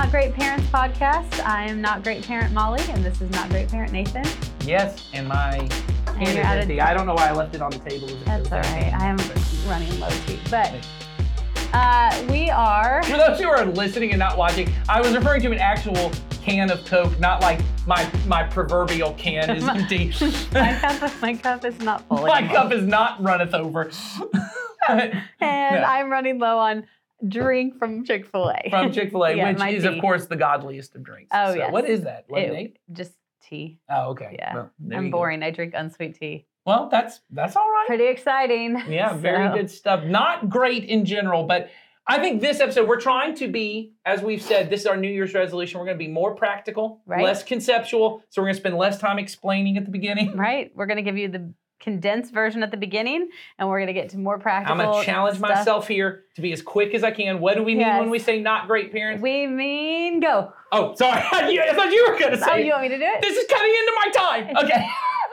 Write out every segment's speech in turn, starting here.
Not Great Parents podcast. I am Not Great Parent Molly, and this is Not Great Parent Nathan. Yes, and my And can is of- empty. I don't know why I left it on the table. That's all right. I am running low too. But uh, we are. For those who are listening and not watching, I was referring to an actual can of Coke, not like my my proverbial can is empty. my, cup, my cup is not full. my anymore. cup is not runneth over. And No. I'm running low on drink from Chick fil A. From Chick Fil A, Yeah, which is tea. of course the godliest of drinks. Oh, So yes. What is that? Lemonade? just tea. Oh, okay. Yeah. Well, I'm you go. boring. I drink unsweet tea. Well, that's that's all right. Pretty exciting. Yeah, very So, good stuff. Not great in general, but I think this episode we're trying to be, as we've said, this is our New Year's resolution. We're going to be more practical, Right. less conceptual. So we're going to spend less time explaining at the beginning. Right? We're going to give you the condensed version at the beginning, and we're going to get to more practical. I'm going to challenge stuff. myself here to be as quick as I can. What do we mean Yes. when we say not great parents? We mean go. oh, sorry. I thought you were going to say. Oh, you want me to do it? this is cutting into my time. Okay.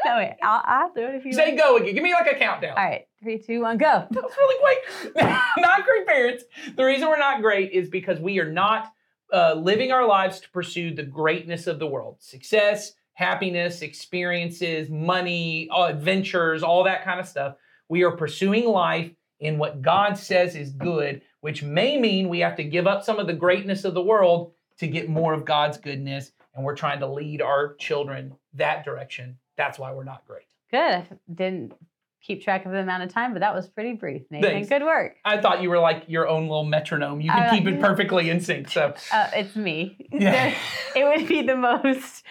No, wait. I'll, I'll do it if you say want. go again. Give me like a countdown. All right. Three, two, one, go. That was really quick. not great parents. The reason we're not great is because we are not uh, living our lives to pursue the greatness of the world success, happiness, experiences, money, uh, adventures, all that kind of stuff. We are pursuing life in what God says is good, which may mean we have to give up some of the greatness of the world to get more of God's goodness. And we're trying to lead our children that direction. That's why we're not great. Good. I didn't keep track of the amount of time, but that was pretty brief, Nathan. Thanks. Good work. I thought you were like your own little metronome. You can like- keep it perfectly in sync. So Uh, it's me. Yeah. it would be the most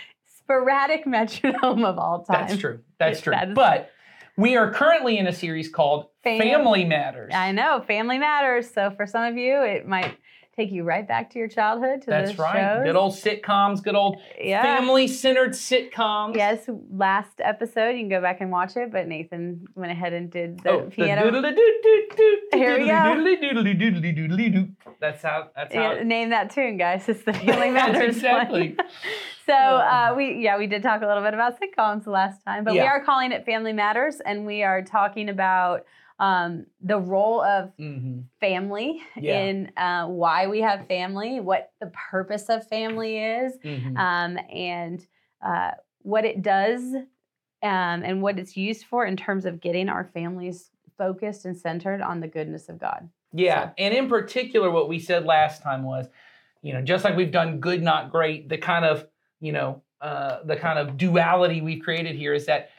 sporadic metronome of all time. that's true. That's true. that is- but we are currently in a series called Fam- Family Matters. I know family matters. So for some of you, it might take you right back to your childhood to That's the right. shows. Good old sitcoms, good old yeah. family-centered sitcoms. Yes, last episode you can go back and watch it, but Nathan went ahead and did the Oh, piano. doodle-doo-doo-doo, Here we go. That's how. That's how. Yeah, name that tune, guys. It's the Family That's Matters exactly. so uh, we, yeah, we did talk a little bit about sitcoms the last time, but we are calling it Family Matters, and we are talking about um, the role of Mhm. family Yeah. in uh, why we have family, what the purpose of family is, Mhm. um, and uh, what it does um, and what it's used for in terms of getting our families focused and centered on the goodness of God. Yeah, So- and in particular, what we said last time was, you know, just like we've done good, not great, the kind of, you know, uh, the kind of duality we've created here is that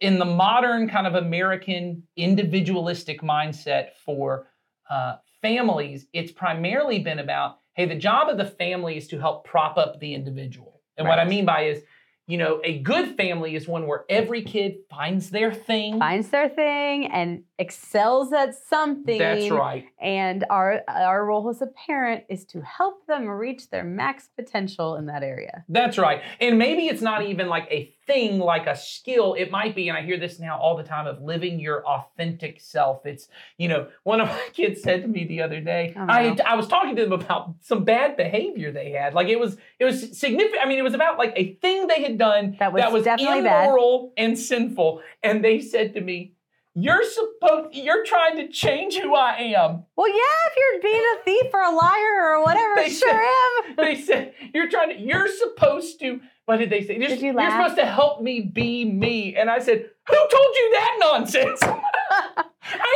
in the modern kind of American individualistic mindset for uh, families, it's primarily been about, hey, the job of the family is to help prop up the individual. And what I mean by is, you know, a good family is one where every kid finds their thing. Finds their thing and excels at something. That's right. And our our role as a parent is to help them reach their max potential in that area. That's right. And maybe it's not even like a thing, like a skill. It might be, and I hear this now all the time, of living your authentic self. It's, you know, one of my kids said to me the other day, Oh, I. I was talking to them about some bad behavior they had. Like it was, it was significant. I mean, it was about like a thing they had done That was definitely bad. immoral and sinful. And they said to me, you're supposed, you're trying to change who I am. Well, yeah, if you're being a thief or a liar or whatever, They sure am. they said you're trying to you're supposed to what did they say? You're- Did you you're supposed to help me be me. And i said who told you that nonsense? I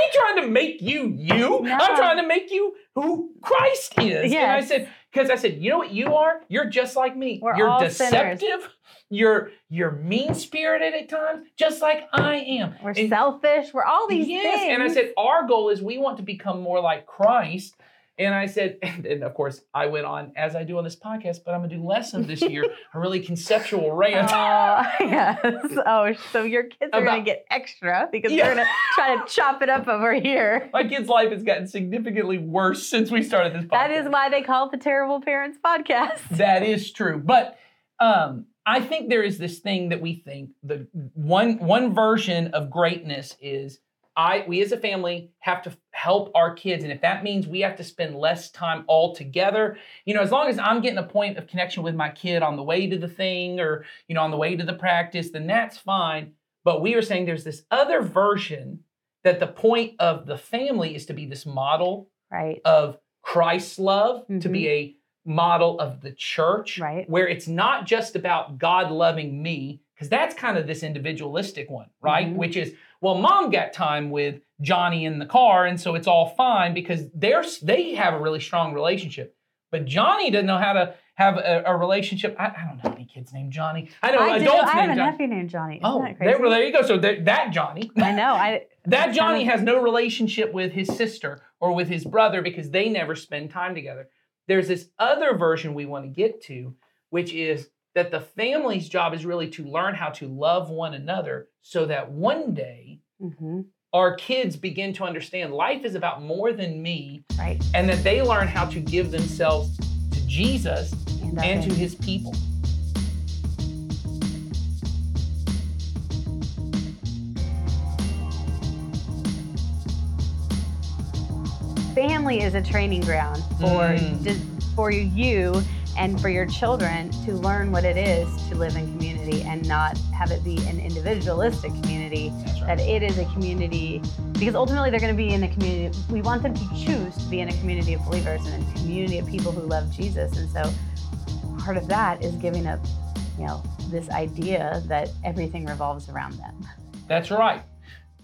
ain't trying to make you you? No. i'm trying to make you who christ is. And i said because i said you know what you are? You're just like me. We're you're all sinners. deceptive. You're you're mean spirited at times just like i am. We're And- selfish. We're all these yes, things. and I said our goal is we want to become more like Christ. And I said, and, and of course, I went on as I do on this podcast, but I'm gonna do less of this year, a really conceptual rant. Oh, yes. Oh, so your kids are gonna get extra because Yeah. they're going to try to chop it up over here. My kid's life has gotten significantly worse since we started this podcast. That is why they call it the Terrible Parents Podcast. That is true. But um, I think there is this thing that we think the one one version of greatness is I we as a family have to help our kids, and if that means we have to spend less time all together, you know, as long as I'm getting a point of connection with my kid on the way to the thing or you know on the way to the practice, then that's fine. But we were saying there's this other version that the point of the family is to be this model Right. of Christ's love, to Mm-hmm. be a model of the church, Right. where it's not just about God loving me, because that's kind of this individualistic one, right? Mhm. Which is, well, mom got time with Johnny in the car, and so it's all fine because they're they have a really strong relationship. But Johnny doesn't know how to have a, a relationship. I, I don't know any kids named Johnny. I know I do. adults I have a Johnny. nephew named Johnny. Isn't Oh, that crazy? there, well, there you go. So that, that Johnny, I know. I that Johnny has no relationship with his sister or with his brother because they never spend time together. There's this other version we want to get to, which is that the family's job is really to learn how to love one another so that one day Mhm. our kids begin to understand life is about more than me right. and that they learn how to give themselves to Jesus And, and to his people. family is a training ground for Mm. for you and for your children to learn what it is to live in community and not have it be an individualistic community That's that it is a community because ultimately they're going to be in a community we want them to choose to be in a community of believers and a community of people who love jesus and so part of that is giving up you know this idea that everything revolves around them That's right.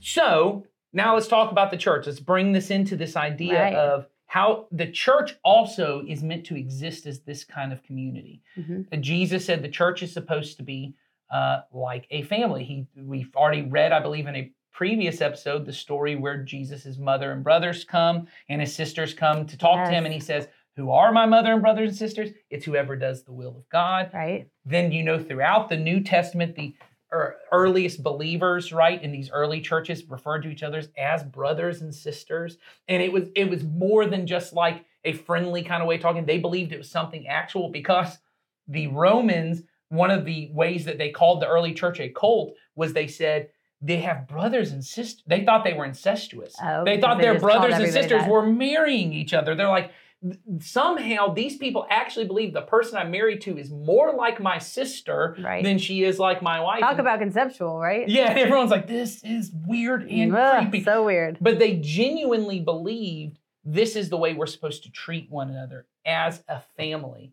So now let's talk about the church. Let's bring this into this idea Right. of how the church also is meant to exist as this kind of community. Mhm. Uh, Jesus said the church is supposed to be uh, like a family. He we've already read, I believe, in a previous episode, the story where Jesus' mother and brothers come and his sisters come to talk to him, and he says, "Who are my mother and brothers and sisters? It's whoever does the will of God." right then you know throughout the New Testament, the earliest believers, right, in these early churches referred to each other as brothers and sisters, and it was it was more than just like a friendly kind of way of talking. They believed it was something actual because the Romans, one of the ways that they called the early church a cult was they said they have brothers and sisters. They thought they were incestuous. Oh, they thought they their brothers and sisters that. were marrying each other. They're like, somehow these people actually believe the person I'm married to is more like my sister Right. than she is like my wife. talk And- about conceptual right yeah, and everyone's like, this is weird and Ugh, creepy. so weird But they genuinely believed this is the way we're supposed to treat one another as a family.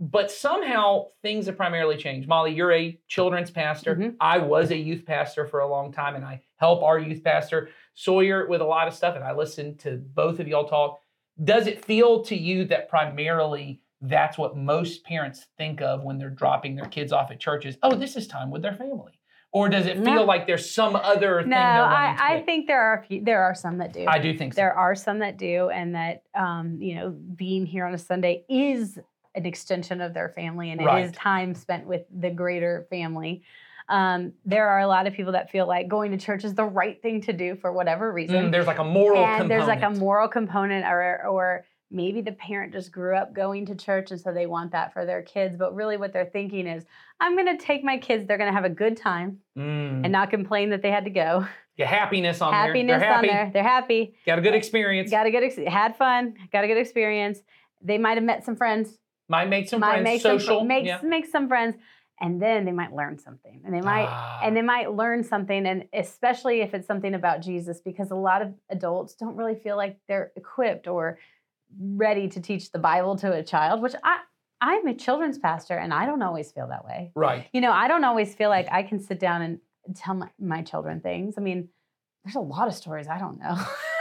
But somehow things have primarily changed. Molly, you're a children's pastor. Mhm. I was a youth pastor for a long time, and I help our youth pastor Sawyer with a lot of stuff. And I listen to both of y'all talk. Does it feel to you that primarily that's what most parents think of when they're dropping their kids off at churches? Oh, this is time with their family. Or does it feel No. like there's some other thing no I, I think there are a few there are some that do I do think so. there are some that do and that um, you know being here on a sunday is an extension of their family and it is Right. time spent with the greater family um, there are a lot of people that feel like going to church is the right thing to do for whatever reason Mm, there's like a moral and component. there's like a moral component or or maybe the parent just grew up going to church and so they want that for their kids but really what they're thinking is i'm going to take my kids they're going to have a good time Mm. and not complain that they had to go Yeah, happiness on happiness there. They're happy. on there they're happy Got a good experience. got a good ex- had fun got a good experience they might have met some friends might make some might friends. make social. some make, yeah. make some friends and then they might learn something and they might Ah, and they might learn something and especially if it's something about jesus because a lot of adults don't really feel like they're equipped or ready to teach the bible to a child which i i'm a children's pastor and i don't always feel that way. Right. you know i don't always feel like i can sit down and tell my, my children things. I mean there's a lot of stories i don't know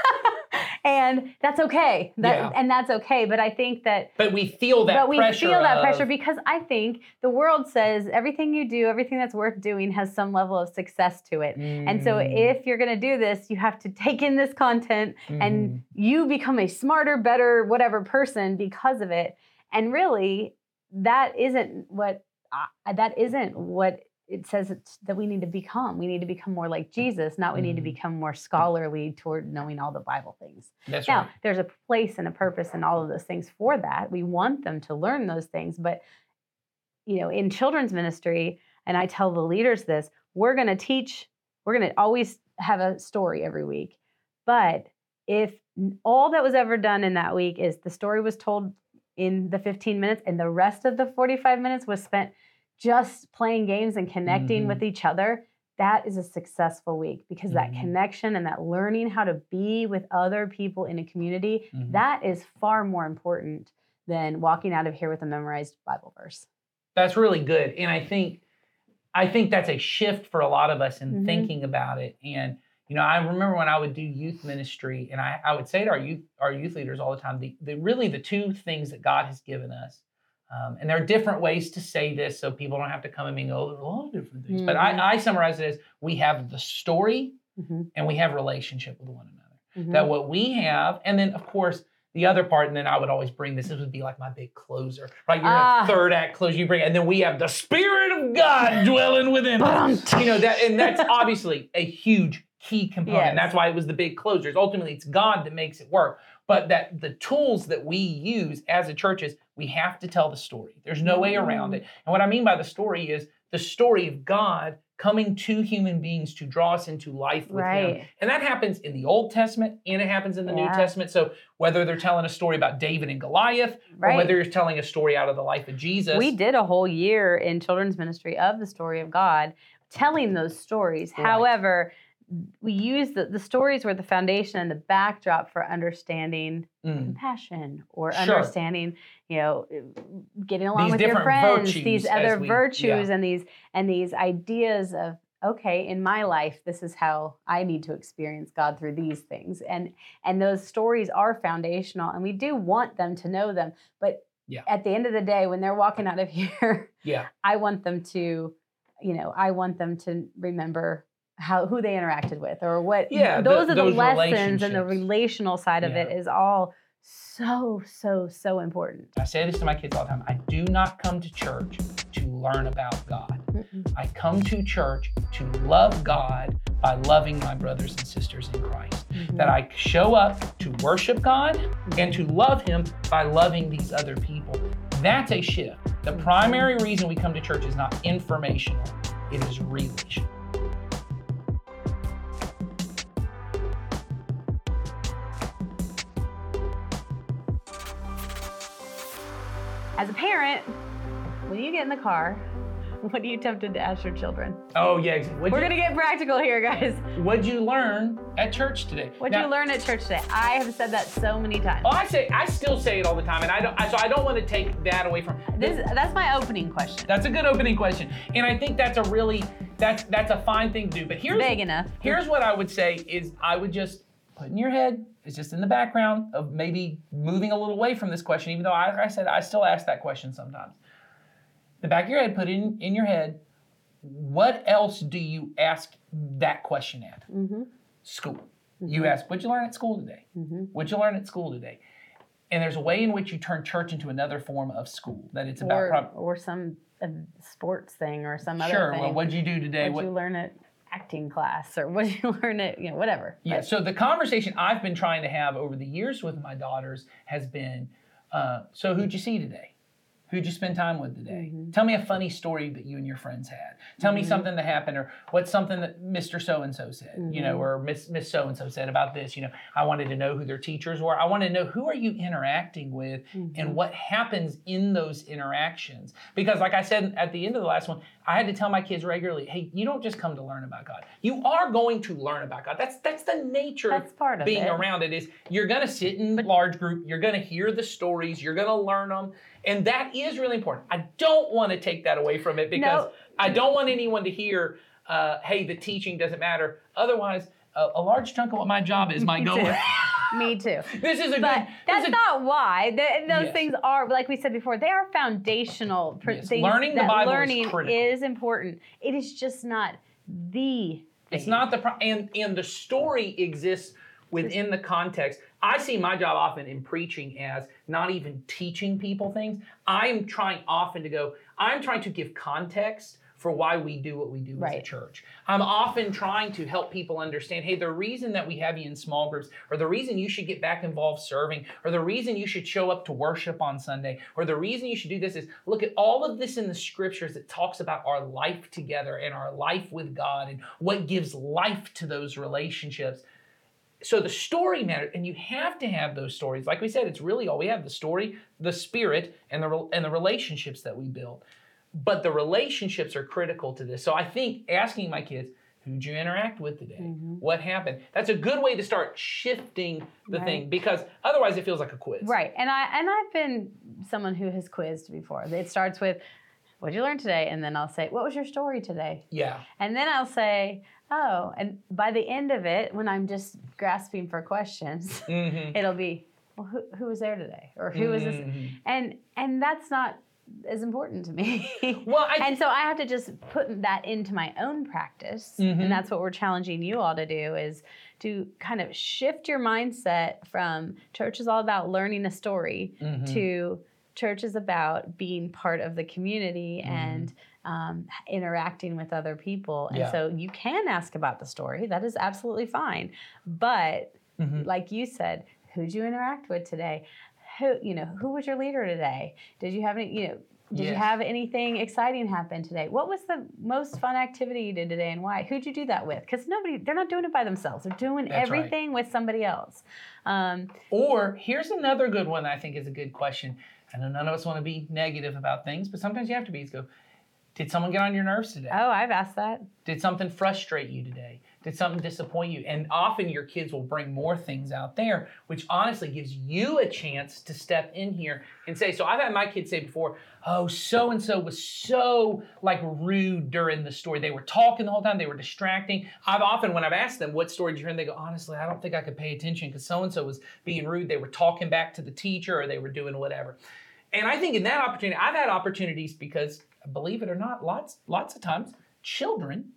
and that's okay that, Yeah. and that's okay but i think that But we feel that but we feel that of- pressure because I think the world says everything you do, everything that's worth doing has some level of success to it. And so Mm, if you're going to do this, you have to take in this content mhm. and you become a smarter, better, whatever person because of it. And really, that isn't what uh, that isn't what it says that we need to become. We need to become more like Jesus, not we need to Mhm. become more scholarly toward knowing all the Bible things. That's Now, right. there's a place and a purpose and all of those things for that. We want them to learn those things, but you know, in children's ministry, and I tell the leaders this, we're going to teach, we're going to always have a story every week. But if all that was ever done in that week is the story was told in the 15 minutes and the rest of the 45 minutes was spent just playing games and connecting Mhm. with each other, that is a successful week because that Mhm. connection and that learning how to be with other people in a community Mhm. that is far more important than walking out of here with a memorized Bible verse. That's really good. And I think I think that's a shift for a lot of us in Mhm. thinking about it. And you know, I remember when I would do youth ministry, and I, I would say to our youth our youth leaders all the time, the, the really the two things that God has given us. Um, and there are different ways to say this, so people don't have to come and me and go, "There's a lot of different things." But Mhm. I, I summarize it as we have the story Mhm, and we have relationship with one another. mhm. That what we have, and then of course the other part, and then I would always bring this. This would be like my big closer, right? You're Ah. a third act close. You bring, and then we have the Spirit of God dwelling within us. You know that, and that's obviously a huge key component. Yes. That's why it was the big closers. Ultimately, it's God that makes it work. But that the tools that we use as a church is we have to tell the story. There's no way around mm-hmm. it. And what I mean by the story is the story of God coming to human beings to draw us into life with Him. Right. And that happens in the Old Testament and it happens in the New Testament. So whether they're telling a story about David and Goliath, or Right. whether you're telling a story out of the life of Jesus, We did a whole year in children's ministry of the story of God, telling those stories. Right. However, we use the, the stories were the foundation and the backdrop for understanding Mm. compassion or Sure. understanding, you know, getting along These with your friends, these other we- virtues yeah. and these and these ideas of okay, in my life, this is how I need to experience God through these things. And and those stories are foundational and we do want them to know them. But Yeah. at the end of the day, when they're walking out of here, Yeah. I want them to, you know, I want them to remember how who they interacted with or what Yeah, the- those are the those lessons and the relational side of it Yeah. is all so so so important I say this to my kids all the time. I do not come to church to learn about God. I come to church to love God by loving my brothers and sisters in Christ. Mhm. That I show up to worship God and to love Him by loving these other people. That's a shift. The primary reason we come to church is not informational, it is relational. As a parent when you get in the car what are you tempted to ask your children Oh, yeah. What'd, we're you, gonna get practical here guys what'd you learn at church today? what'd Now- you learn at church today i have said that so many times Oh, I say I still say it all the time, and I don't. I, so I don't want to take that away from. this, that's my opening question That's a good opening question, and I think that's a really that's that's a fine thing to do. But here's big enough here's what I would say is I would just put in your head. It's just in the background of maybe moving a little away from this question, even though I, I said I still ask that question sometimes. The back of your head, put in in your head. What else do you ask that question at? mm-hmm. School. You ask, what'd you learn at school today? Mm-hmm. What'd you learn at school today? And there's a way in which you turn church into another form of school. That it's about or, prob- or some uh, sports thing or some other sure. thing Well, what'd you do today? What'd you learn at acting class or what did you learn at you know whatever Yeah. But- So the conversation I've been trying to have over the years with my daughters has been, uh, so who'd you see today? Who'd you spend time with today? Mm-hmm. Tell me a funny story that you and your friends had. Tell me something that happened, or what's something that Mr. So and So said, you Mm-hmm. know, or Miss Miss So and So said about this. You know, I wanted to know who their teachers were. I wanted to know who are you interacting with, Mm-hmm. and what happens in those interactions. Because, like I said at the end of the last one, I had to tell my kids regularly, hey, you don't just come to learn about God. You are going to learn about God. That's that's the nature That's of part of being it. around it is you're going to sit in the large group, you're going to hear the stories, you're going to learn them, and that is really important. I don't want to take that away from it because No. I don't want anyone to hear, uh, hey, the teaching doesn't matter. Otherwise, a, a large chunk of what my job is might go. Too. away. me too this is a but good. that's a- not why. Th- those Yes. things are, like we said before, they are foundational. pr- Yes. things Learning the that Bible is learning critical. is important. It is just not the. It's not the pro- and and the story exists within the context. I see my job often in preaching as not even teaching people things. I'm trying often to go. I'm trying to give context for why we do what we do as a church. I'm often trying to help people understand, hey, the reason that we have you in small groups, or the reason you should get back involved serving, or the reason you should show up to worship on Sunday, or the reason you should do this is look at all of this in the scriptures that talks about our life together and our life with God and what gives life to those relationships. So the story matters, and you have to have those stories. Like we said, it's really all we have: the story, the spirit, and the and the relationships that we build. But the relationships are critical to this. So I think asking my kids, Who'd you interact with today? Mhm. What happened? That's a good way to start shifting the Right. thing because otherwise it feels like a quiz. Right. And I and I've been someone who has quizzed before. It starts with what'd you learn today? And then I'll say, What was your story today? Yeah. And then I'll say, Oh, and by the end of it, when I'm just grasping for questions, Mm-hmm. it'll be, Well, who, who was there today? Or who was this? Mhm. And and that's not as important to me. Well, I and so I have to just put that into my own practice. Mhm. And that's what we're challenging you all to do is to kind of shift your mindset from church is all about learning a story Mhm. to church is about being part of the community Mhm. and um, interacting with other people. And Yeah. so you can ask about the story. That is absolutely fine. But Mhm. like you said, who'd you interact with today? Who, you know, who was your leader today? Did you have any, you know, did you have anything exciting happen today? What was the most fun activity you did today and why? Who'd you do that with? Because nobody, they're not doing it by themselves. They're doing That's right. everything with somebody else. Um, Or here's another good one that I think is a good question. I know none of us want to be negative about things, but sometimes you have to be. Go, did someone get on your nerves today? oh, I've asked that. Did something frustrate you today? Did something disappoint you? And often your kids will bring more things out there, which honestly gives you a chance to step in here and say, so I've had my kids say before, oh, so and so was so like rude during the story. They were talking the whole time, they were distracting. I've often, when I've asked them, what story did you hear? And they go, honestly, I don't think I could pay attention because so and so was being rude. They were talking back to the teacher or they were doing whatever. And I think in that opportunity, I've had opportunities because, believe it or not, lots lots of times children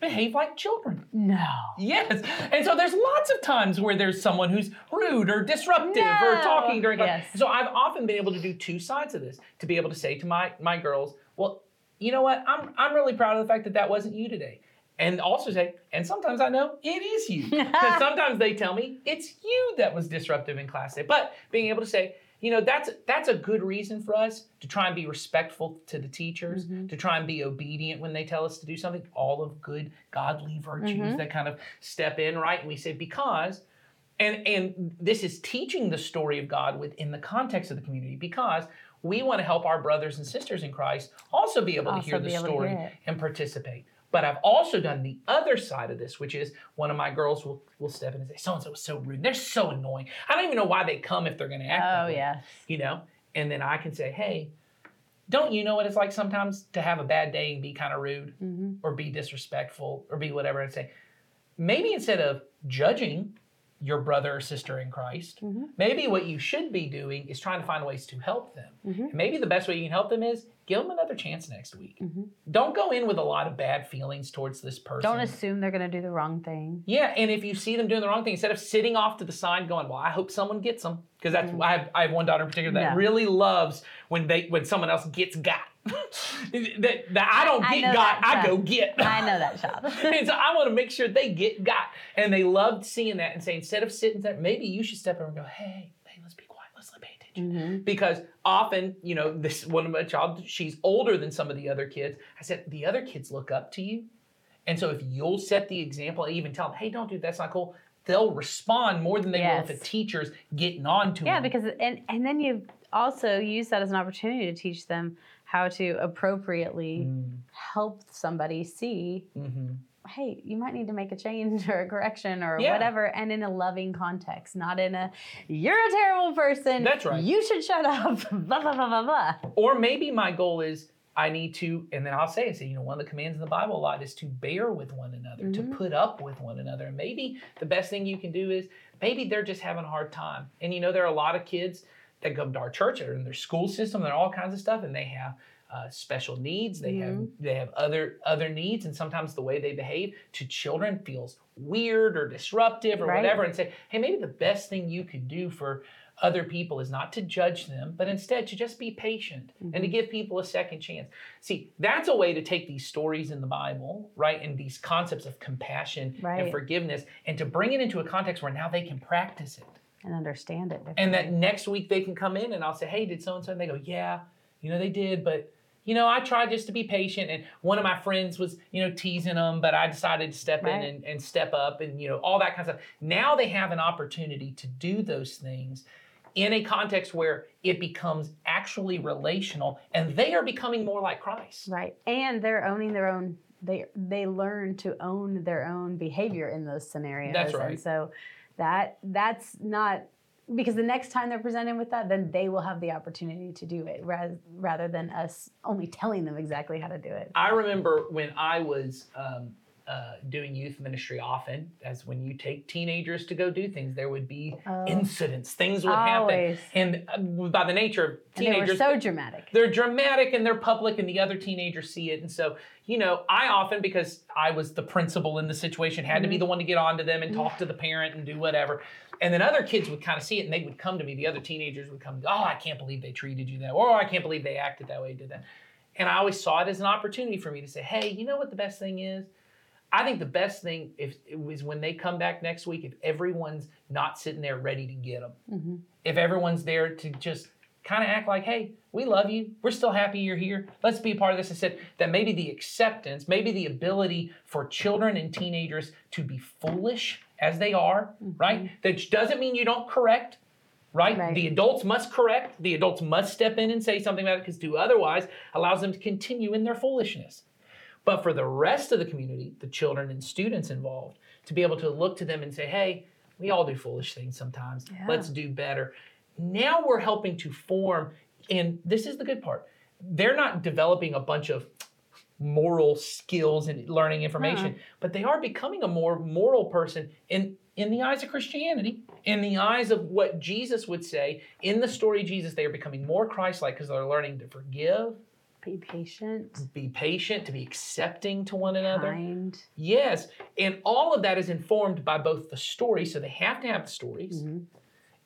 behave like children. No. Yes. And so there's lots of times where there's someone who's rude or disruptive or talking during class. Yes. So I've often been able to do two sides of this to be able to say to my my girls, well, you know what? I'm I'm really proud of the fact that that wasn't you today. And also say, and sometimes I know it is you. Because sometimes they tell me it's you that was disruptive in class today. But being able to say, you know, that's that's a good reason for us to try and be respectful to the teachers, Mhm. to try and be obedient when they tell us to do something. All of good godly virtues Mhm. that kind of step in, right? And we say because and and this is teaching the story of God within the context of the community because we want to help our brothers and sisters in Christ also be able to hear the be able to story and participate. But I've also done the other side of this, which is one of my girls will, will step in and say, "So and so was so rude. They're so annoying. I don't even know why they come if they're going to act." Like that Oh, way," yes. You know, and then I can say, "Hey, don't you know what it's like sometimes to have a bad day and be kind of rude hmm or be disrespectful or be whatever?" And say, maybe instead of judging your brother or sister in Christ, Mhm. maybe what you should be doing is trying to find ways to help them. Mhm. Maybe the best way you can help them is give them another chance next week. Mhm. Don't go in with a lot of bad feelings towards this person. Don't assume they're going to do the wrong thing. Yeah, and if you see them doing the wrong thing, instead of sitting off to the side going, "Well, I hope someone gets them," because that's I, have, I have one daughter in particular that really loves when they when someone else gets got. That, that I don't I get got, I go get. I know that child. and so I want to make sure they get got, and they loved seeing that and saying, instead of sitting there, maybe you should step over and go, "Hey, hey, let's be quiet, let's pay attention." Mhm. because often you know this one of my child she's older than some of the other kids i said the other kids look up to you and so if you'll set the example and even tell them hey don't do that, that's not cool they'll respond more than they will if the teacher's getting on to it. Yeah, them because and and then you also use that as an opportunity to teach them how to appropriately Mm, help somebody see, mhm. hey, you might need to make a change or a correction or Yeah. whatever, and in a loving context, not in a you're a terrible person. That's right. You should shut up. blah blah blah blah blah. or maybe my goal is i need to and then i'll say and say you know one of the commands in the bible a lot is to bear with one another Mhm. to put up with one another and maybe the best thing you can do is maybe they're just having a hard time and you know there are a lot of kids that come to our church or in their school system and all kinds of stuff and they have uh, special needs they have they have other other needs and sometimes the way they behave to children feels weird or disruptive or Right. whatever and say hey maybe the best thing you could do for other people is not to judge them but instead to just be patient and to Mm-hmm. give people a second chance see that's a way to take these stories in the bible right and these concepts of compassion and forgiveness and to bring it into a context where now they can practice it And understand it. and that next week they can come in and I'll say, hey, did so and so? And they go, yeah, you know, they did, but you know, I tried just to be patient. And one of my friends was, you know, teasing them, but I decided to step Right. in and, and step up and, you know, all that kind of stuff. Now they have an opportunity to do those things in a context where it becomes actually relational and they are becoming more like Christ. Right. And they're owning their own they they learn to own their own behavior in those scenarios. That's right. And so that that's not because the next time they're presented with that, then they will have the opportunity to do it rather, rather than us only telling them exactly how to do it. I remember when I was um, uh, doing youth ministry often, as when you take teenagers to go do things, there would be Oh. incidents, things would Always. happen. And uh, by the nature of And they were teenagers, so dramatic. they're dramatic and they're public and the other teenagers see it and so you know i often because i was the principal in the situation had to be the one to get on to them and talk to the parent and do whatever and then other kids would kind of see it and they would come to me the other teenagers would come oh i can't believe they treated you that way or i can't believe they acted that way did that and i always saw it as an opportunity for me to say hey you know what the best thing is I think the best thing if it was when they come back next week, if everyone's not sitting there ready to get them, hmm if everyone's there to just kind of act like, hey, we love you. We're still happy you're here. Let's be a part of this. I said that maybe the acceptance, maybe the ability for children and teenagers to be foolish as they are, right? That doesn't mean you don't correct. Right? Right. The adults must correct. The adults must step in and say something about it because do otherwise allows them to continue in their foolishness. But for the rest of the community, the children and students involved, to be able to look to them and say, hey, we all do foolish things sometimes. Yeah. Let's do better. Now we're helping to form, and this is the good part. They're not developing a bunch of moral skills and learning information, uh-huh. but they are becoming a more moral person in in the eyes of Christianity, in the eyes of what Jesus would say. In the story of Jesus, they are becoming more Christ-like because they're learning to forgive, Be patient, be patient, to be accepting to one another. kind. Yes, and all of that is informed by both the story, so they have to have the stories, Mhm.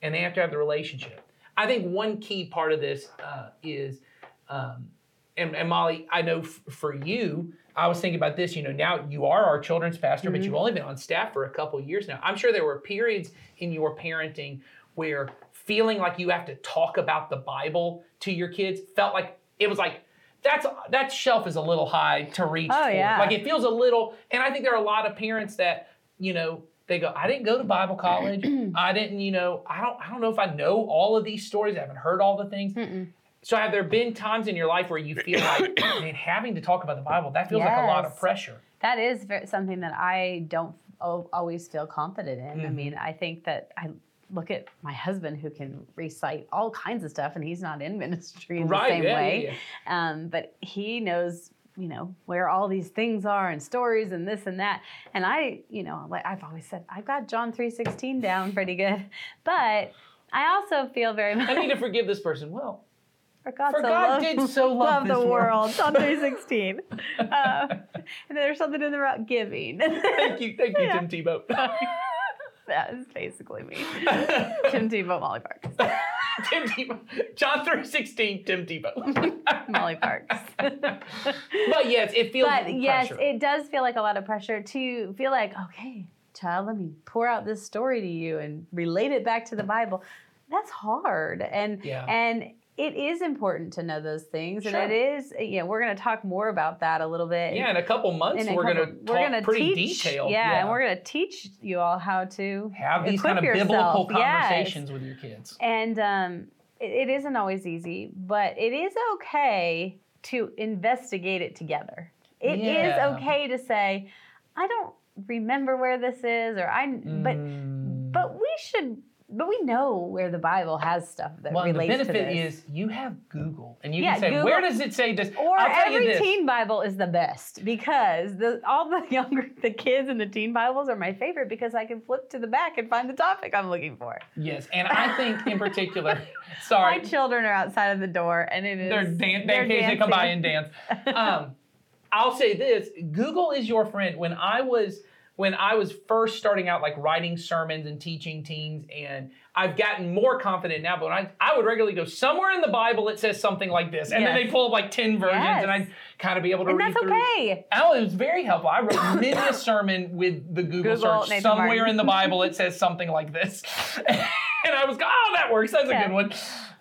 and they have to have the relationship. I think one key part of this uh, is, um, and, and Molly, I know f- for you, I was thinking about this. You know, now you are our children's pastor, but Mhm. you've only been on staff for a couple years now. I'm sure there were periods in your parenting where feeling like you have to talk about the Bible to your kids felt like it was like that's that shelf is a little high to reach. Oh, for. yeah. like it feels a little. And I think there are a lot of parents that you know they go, I didn't go to Bible college. I didn't, you know, I don't, I don't know if I know all of these stories. I haven't heard all the things. Mm-mm. So have there been times in your life where you feel like, man, having to talk about the Bible, that feels like a lot of pressure. That is something that I don't always feel confident in. I Mhm. mean, I think that I look at my husband who can recite all kinds of stuff, and he's not in ministry in right? the same yeah, way. yeah, yeah. Um, but he knows, you know, where all these things are and stories and this and that. And I, you know, like I've always said, I've got John three sixteen down pretty good, but I also feel very much. I need to forgive this person. Well, For God, For so God loved, did so love loved the world. world. John three sixteen. Uh, and there's something in there about giving. thank you, thank you, Yeah. Tim Tebow. that is basically me. Tim Tebow, Molly Parks. Tim Tebow. John three sixteen. Tim Tebow. Molly Parks. but yes, it feels. but pressure. yes, it does feel like a lot of pressure to feel like, okay, child, let me pour out this story to you and relate it back to the Bible. That's hard. And Yeah. and it is important to know those things. Sure. And it is, you know, we're gonna talk more about that a little bit. yeah, in a couple months in a we're gonna talk pretty teach, detailed. Yeah, and we're gonna teach you all how to have these kind of yourself. biblical Yes. conversations with your kids. And um, it, it isn't always easy, but it is okay to investigate it together. It is Yeah. okay to say, I don't remember where this is, or I, but Mm. but we should, but we know where the Bible has stuff that well, relates to this. the benefit is you have Google, and you Yeah, can say, Google- "Where does it say this?" or I'll tell you every teen Bible is the best because the all the younger the kids and the teen Bibles are my favorite because I can flip to the back and find the topic I'm looking for. Yes, and I think in particular, sorry, My children are outside of the door and it is they're dan- they're they come by and dance. Um, I'll say this: Google is your friend. When I was when I was first starting out, like writing sermons and teaching teens, and I've gotten more confident now. But when I I would regularly go somewhere in the Bible it says something like this, and then Yes. they pull up like ten versions, and I'd kind of be able to and read that's through. okay. Oh, it was very helpful. I wrote many a sermon with the Google, Google, search. Nathan Somewhere Martin. in the Bible it says something like this. and I was, like, oh, that works. That's a good one.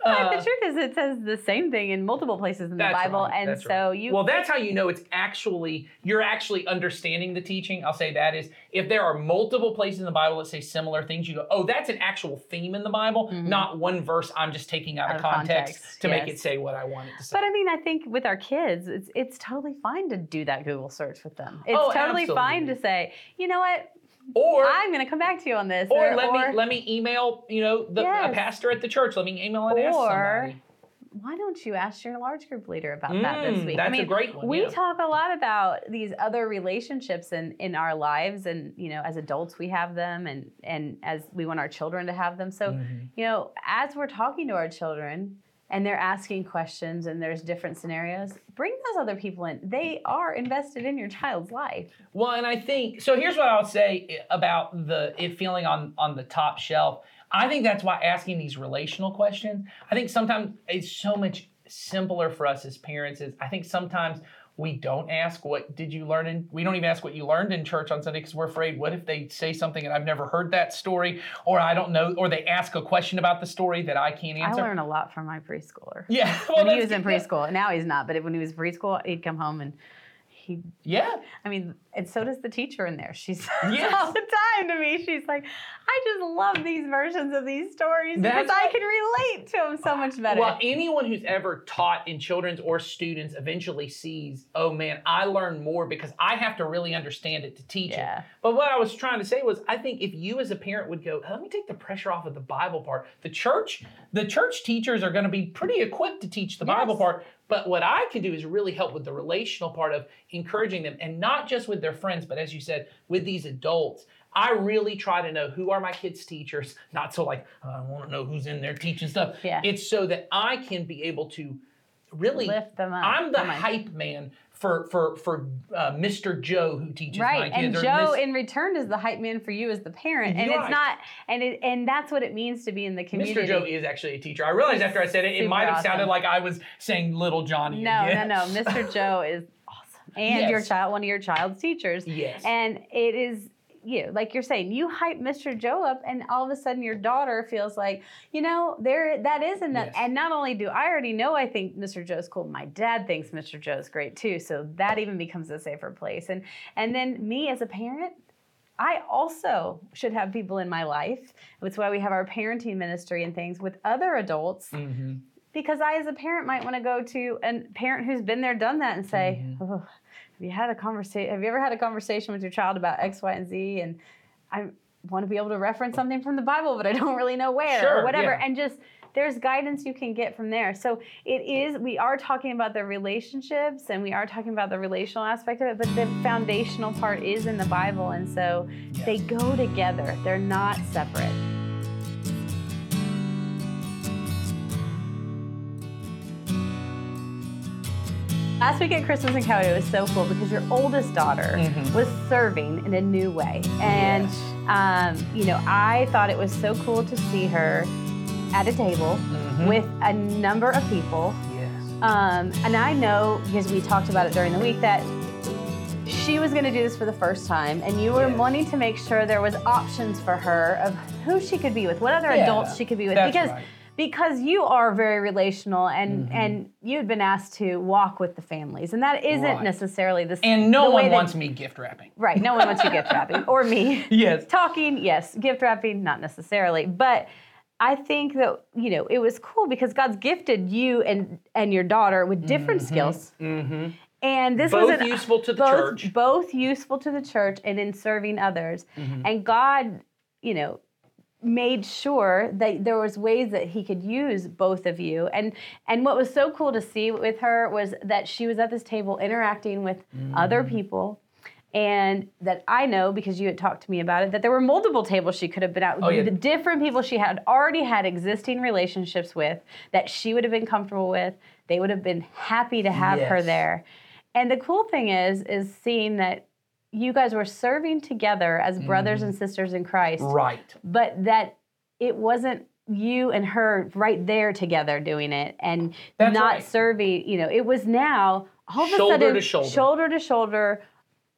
But Uh, the truth is, it says the same thing in multiple places in the That's Bible, right, and that's so you. well, that's how you know it's actually you're actually understanding the teaching. I'll say that is if there are multiple places in the Bible that say similar things, you go, oh, that's an actual theme in the Bible, Mhm. not one verse I'm just taking out, Out of context, context, to make it say what I want it to say. but I mean, I think with our kids, it's it's totally fine to do that Google search with them. It's Oh, totally fine to say, you know what, or I'm going to come back to you on this, or let me let me email you know the a pastor at the church. Let me email and ask Or somebody. why don't you ask your large group leader about that this Mm, week? That's I mean, a great one. we yeah. talk a lot about these other relationships in in our lives and you know as adults we have them and and as we want our children to have them so Mhm. you know as we're talking to our children and they're asking questions and there's different scenarios bring those other people in they are invested in your child's life Well, and I think so. Here's what I'll say about the it feeling on on the top shelf. I think that's why asking these relational questions. I think sometimes it's so much simpler for us as parents. Is I think sometimes we don't ask what did you learn in we don't even ask what you learned in church on sunday because we're afraid what if they say something and i've never heard that story? Or i don't know or they ask a question about the story that i can't answer. i learn a lot from my preschooler. Yeah well, when he was in preschool now he's not but when he was preschool he'd come home and he yeah I mean, and so does the teacher in there. She's Yes. all the time to me. She's like, I just love these versions of these stories because That's I can relate to them so much better. Well, anyone who's ever taught in children's or students eventually sees, oh man, I learn more because I have to really understand it to teach Yeah. it. But what I was trying to say was, I think if you as a parent would go, let me take the pressure off of the Bible part. The church, the church teachers are going to be pretty equipped to teach the Bible part. But what I can do is really help with the relational part of encouraging them, and not just with their friends, but as you said, with these adults. I really try to know who are my kids' teachers, not so like "Oh, I want to know who's in there teaching stuff. Yeah. It's so that I can be able to really. Lift them up. I'm the hype man for for for uh, Mr. Joe who teaches Right, my and kids. or Joe in return is the hype man for you as the parent, and Right. it's not, and it, and that's what it means to be in the community. Mr. Joe is actually a teacher. I realized after I said it, it might have awesome. sounded like I was saying little Johnny. No, again. no, no. Mr. Joe is awesome, and your child, one of your child's teachers, Yes. and it is you like you're saying you hype mr joe up and all of a sudden your daughter feels like you know there that is enough Yes. and not only do i already know i think mr joe's cool my dad thinks mr joe's great too so that even becomes a safer place and and then me as a parent I also should have people in my life. That's why we have our parenting ministry and things with other adults Mhm. because I, as a parent, might want to go to a parent who's been there, done that, and say, Mm-hmm. oh, "Have you had a conversation? Have you ever had a conversation with your child about X, Y, and Z?" And I want to be able to reference something from the Bible, but I don't really know where Sure, or whatever. yeah. And just there's guidance you can get from there. So it is. We are talking about the relationships, and we are talking about the relational aspect of it, but the foundational part is in the Bible, and so they go together. They're not separate. Last week at Christmas in Cowboy, it was so cool because your oldest daughter Mhm. was serving in a new way. And, Yes. um, you know, I thought it was so cool to see her at a table Mhm. with a number of people. Yes. Um, and I know, because we talked about it during the week, that she was going to do this for the first time. And you were Yes. wanting to make sure there was options for her of who she could be with, what other Yeah, adults she could be with. because right. Because you are very relational and Mhm. and you've been asked to walk with the families and that isn't Right. necessarily the same And no one that- wants me gift wrapping. right no one wants you gift wrapping or me Yes. talking yes gift wrapping not necessarily but i think that you know it was cool because god's gifted you and and your daughter with different skills Mm-hmm. and this Both was an, useful to the both, church. both useful to the church and in serving others Mhm. and god you know made sure that there was ways that he could use both of you. And and what was so cool to see with her was that she was at this table interacting with Mm-hmm. other people. And that I know because you had talked to me about it that there were multiple tables she could have been at. Oh, yeah. the different people she had already had existing relationships with that she would have been comfortable with. They would have been happy to have her there. And the cool thing is is seeing that you guys were serving together as brothers Mm-hmm. and sisters in Christ Right. but that it wasn't you and her right there together doing it and That's not right. serving you know it was now all of a sudden to shoulder. shoulder to shoulder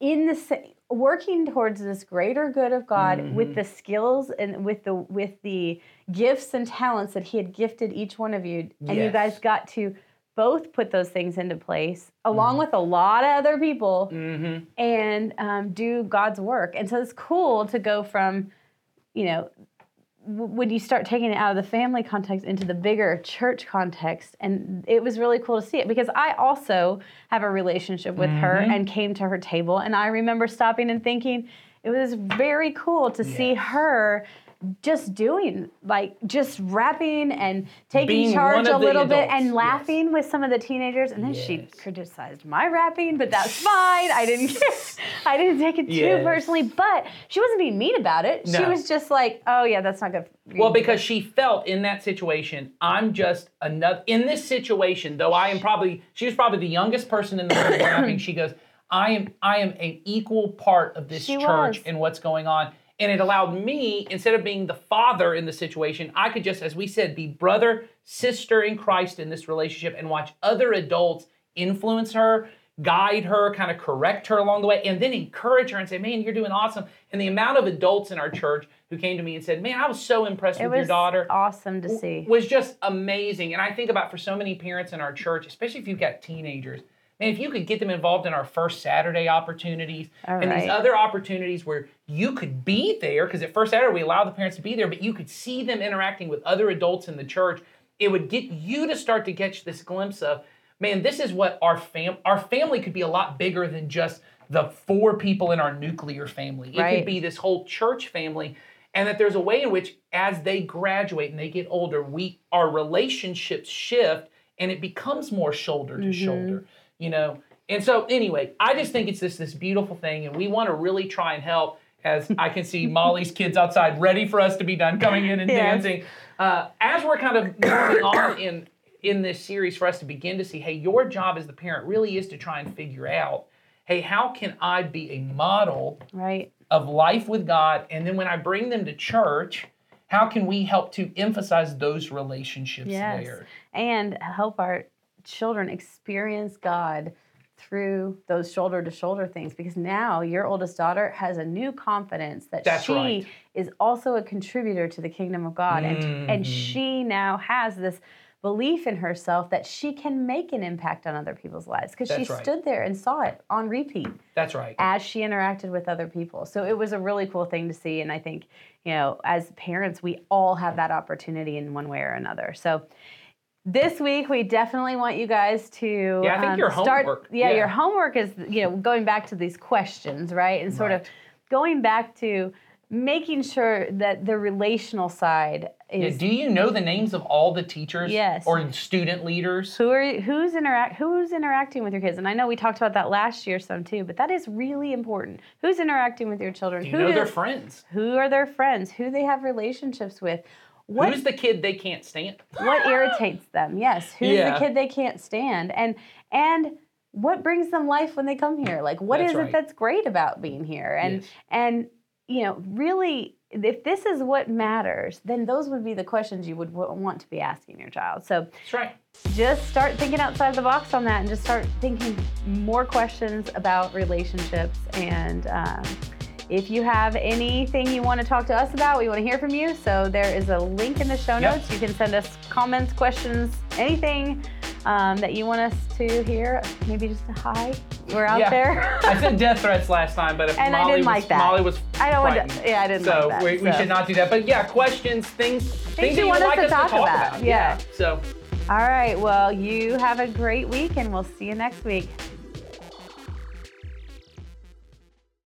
in the sa- working towards this greater good of God Mhm. with the skills and with the with the gifts and talents that He had gifted each one of you, and you guys got to both put those things into place along Mhm. with a lot of other people hmm and um, do God's work. And so it's cool to go from, you know, w- when you start taking it out of the family context into the bigger church context. And it was really cool to see it because I also have a relationship with her Mhm. and came to her table. And I remember stopping and thinking, it was very cool to see her just doing like just rapping and taking Being charge a little bit and yes. laughing with some of the teenagers and then she criticized my rapping but that's fine i didn't i didn't take it too Yes. personally but she wasn't being mean about it she was just like oh yeah that's not good. Well, because she felt in that situation, I'm just another. In this situation, though, I am probably she was probably the youngest person in the room rapping. She goes, I am I am an equal part of this She church was. and what's going on. And it allowed me, instead of being the father in the situation, I could just, as we said, be brother, sister in Christ in this relationship and watch other adults influence her, guide her, kind of correct her along the way, and then encourage her and say, Man, you're doing awesome. And the amount of adults in our church who came to me and said, Man, I was so impressed it with your daughter awesome to see was just amazing. And I think about for so many parents in our church, especially if you've got teenagers, man, if you could get them involved in our first Saturday opportunities All and these other opportunities where you could be there, because at First Saturday we allow the parents to be there, but you could see them interacting with other adults in the church, it would get you to start to catch this glimpse of, man, this is what our fam our family could be a lot bigger than just the four people in our nuclear family. It Right. could be this whole church family and that there's a way in which as they graduate and they get older we our relationships shift and it becomes more shoulder to Mhm. shoulder you know and so anyway i just think it's this this beautiful thing and we want to really try and help as i can see molly's kids outside ready for us to be done coming in and dancing uh, as we're kind of moving on in in this series for us to begin to see hey your job as the parent really is to try and figure out hey how can i be a model right of life with God. And then when I bring them to church, how can we help to emphasize those relationships Yes. there? and help our children experience God through those shoulder to shoulder things because now your oldest daughter has a new confidence that That's she right. is also a contributor to the kingdom of God and and Mhm. she now has this belief in herself that she can make an impact on other people's lives because she right. stood there and saw it on repeat That's right. as she interacted with other people. So it was a really cool thing to see. And I think, you know, as parents, we all have that opportunity in one way or another. So this week, we definitely want you guys to Yeah, I think um, your start. homework- Yeah, yeah. your homework is, you know, going back to these questions, right? And sort of going back to making sure that the relational side Yeah, is do you know the names of all the teachers Yes. or student leaders? who are who's interact who's interacting with your kids and i know we talked about that last year some too but that is really important who's interacting with your children Do you who know their friends? who are their friends who they have relationships with what Who's the kid they can't stand? what irritates them yes who's Yeah. the kid they can't stand and and what brings them life when they come here like what is That's it right. that's great about being here and Yes. and you know really if this is what matters then those would be the questions you would w- want to be asking your child so That's right. just start thinking outside the box on that and just start thinking more questions about relationships and um, if you have anything you want to talk to us about we want to hear from you so there is a link in the show Yep. notes you can send us comments questions anything um, that you want us to hear maybe just a hi we're out Yeah. there I said death threats last time, but if And I Molly didn't was, that. Molly was I don't want to, yeah, I didn't so like that. we, we should not do that. But yeah, questions, things, things, that you want us like to us talk to talk about. about. Yeah. So All right. Well, you have a great week, and we'll see you next week.